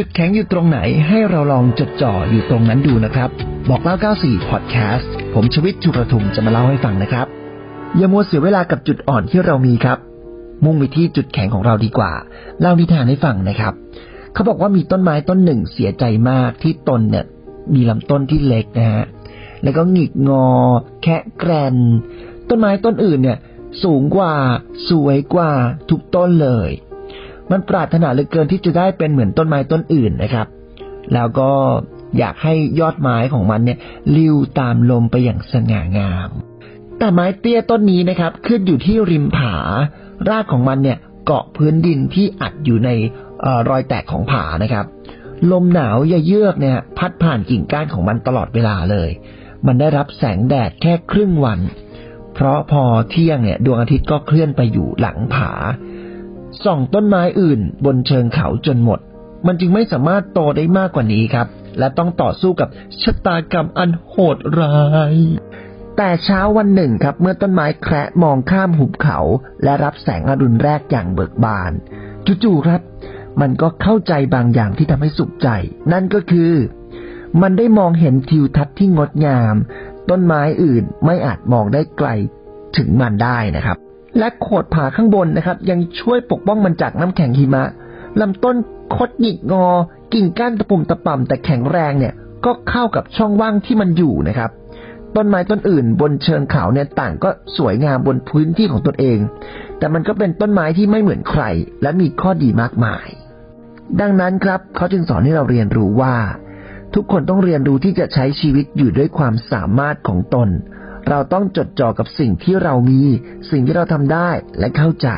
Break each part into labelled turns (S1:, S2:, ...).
S1: จุดแข็งอยู่ตรงไหนให้เราลองจดจ่ออยู่ตรงนั้นดูนะครับ บอกเล่า 94 Podcast ผมชวิตจุประทุมจะมาเล่าให้ฟังนะครับ อย่ามัวเสียเวลากับจุดอ่อนที่เรามีครับ มุ่งไปที่จุดแข็งของเราดีกว่า เล่านิทานให้ฟังนะครับ เขาบอกว่ามีต้นไม้ต้นหนึ่งเสียใจมากที่ตนเนี่ยมีลำต้นที่เล็กนะฮะ แล้วก็หงิกงอ แคะแกรน ต้นไม้ต้นอื่นเนี่ย สูงกว่า สวยกว่าทุกต้นเลย มันปรารถนาเหลือเกินที่จะได้เป็นเหมือนต้นไม้ต้นอื่นนะครับ แล้วก็อยากให้ยอดไม้ของมันเนี่ยลิ้วตามลมไปอย่างสง่างาม แต่ไม้เตี้ยต้นนี้นะครับ ขึ้นอยู่ที่ริมผา รากของมันเนี่ยเกาะพื้นดินที่อัดอยู่ในออรอยแตกของผานะครับ ลมหนาวเยือกเนี่ยพัดผ่านกิ่งก้านของมันตลอดเวลาเลย มันได้รับแสงแดดแค่ครึ่งวัน เพราะพอเที่ยงเนี่ยดวงอาทิตย์ก็เคลื่อนไปอยู่หลังผา ส่องต้นไม้อื่นบนเชิงเขาจนหมด มันจึงไม่สามารถโตได้มากกว่านี้ครับ และต้องต่อสู้กับชะตากรรมอันโหดร้ายแต่เช้าวันหนึ่งครับเมื่อต้นไม้แคระมองข้ามหุบเขา และรับแสงอรุณแรกอย่างเบิกบานจู่ๆครับ มันก็เข้าใจบางอย่างที่ทำให้สุขใจ นั่นก็คือ มันได้มองเห็นทิวทัศน์ที่งดงาม ต้นไม้อื่นไม่อาจมองได้ไกลถึงมันได้นะครับ และโขดผาข้างบนนะครับ ยังช่วยปกป้องมันจากน้ำแข็งหิมะลำต้นคดหงิกงอ กิ่งก้านตะปุ่มตะป่ำแต่แข็งแรงเนี่ยก็เข้ากับช่องว่างที่มันอยู่นะครับต้นไม้ต้นอื่นบนเชิงเขาเนี่ยต่างก็สวยงามบนพื้นที่ของตนเอง แต่มันก็เป็นต้นไม้ที่ไม่เหมือนใคร และมีข้อดีมากมาย ดังนั้นครับเขาจึงสอนให้เราเรียนรู้ว่า ทุกคนต้องเรียนรู้ที่จะใช้ชีวิตอยู่ด้วยความสามารถของตน เราต้องจดจ่อกับสิ่งที่เรามี สิ่งที่เราทำได้และเข้าใจ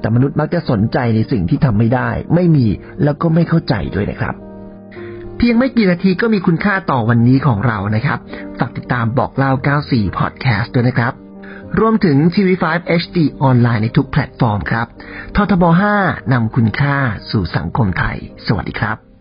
S1: แต่มนุษย์มักจะสนใจในสิ่งที่ทำไม่ได้ ไม่มีแล้วก็ไม่เข้าใจด้วยนะครับ เพียงไม่กี่นาทีก็มีคุณค่าต่อวันนี้ของเรานะครับฝากติดตามบอกเล่า 94 Podcast ด้วยนะครับรวมถึง TV5 HD ออนไลน์ในทุกแพลตฟอร์มครับ ททบ 5 นำคุณค่าสู่สังคมไทย สวัสดีครับ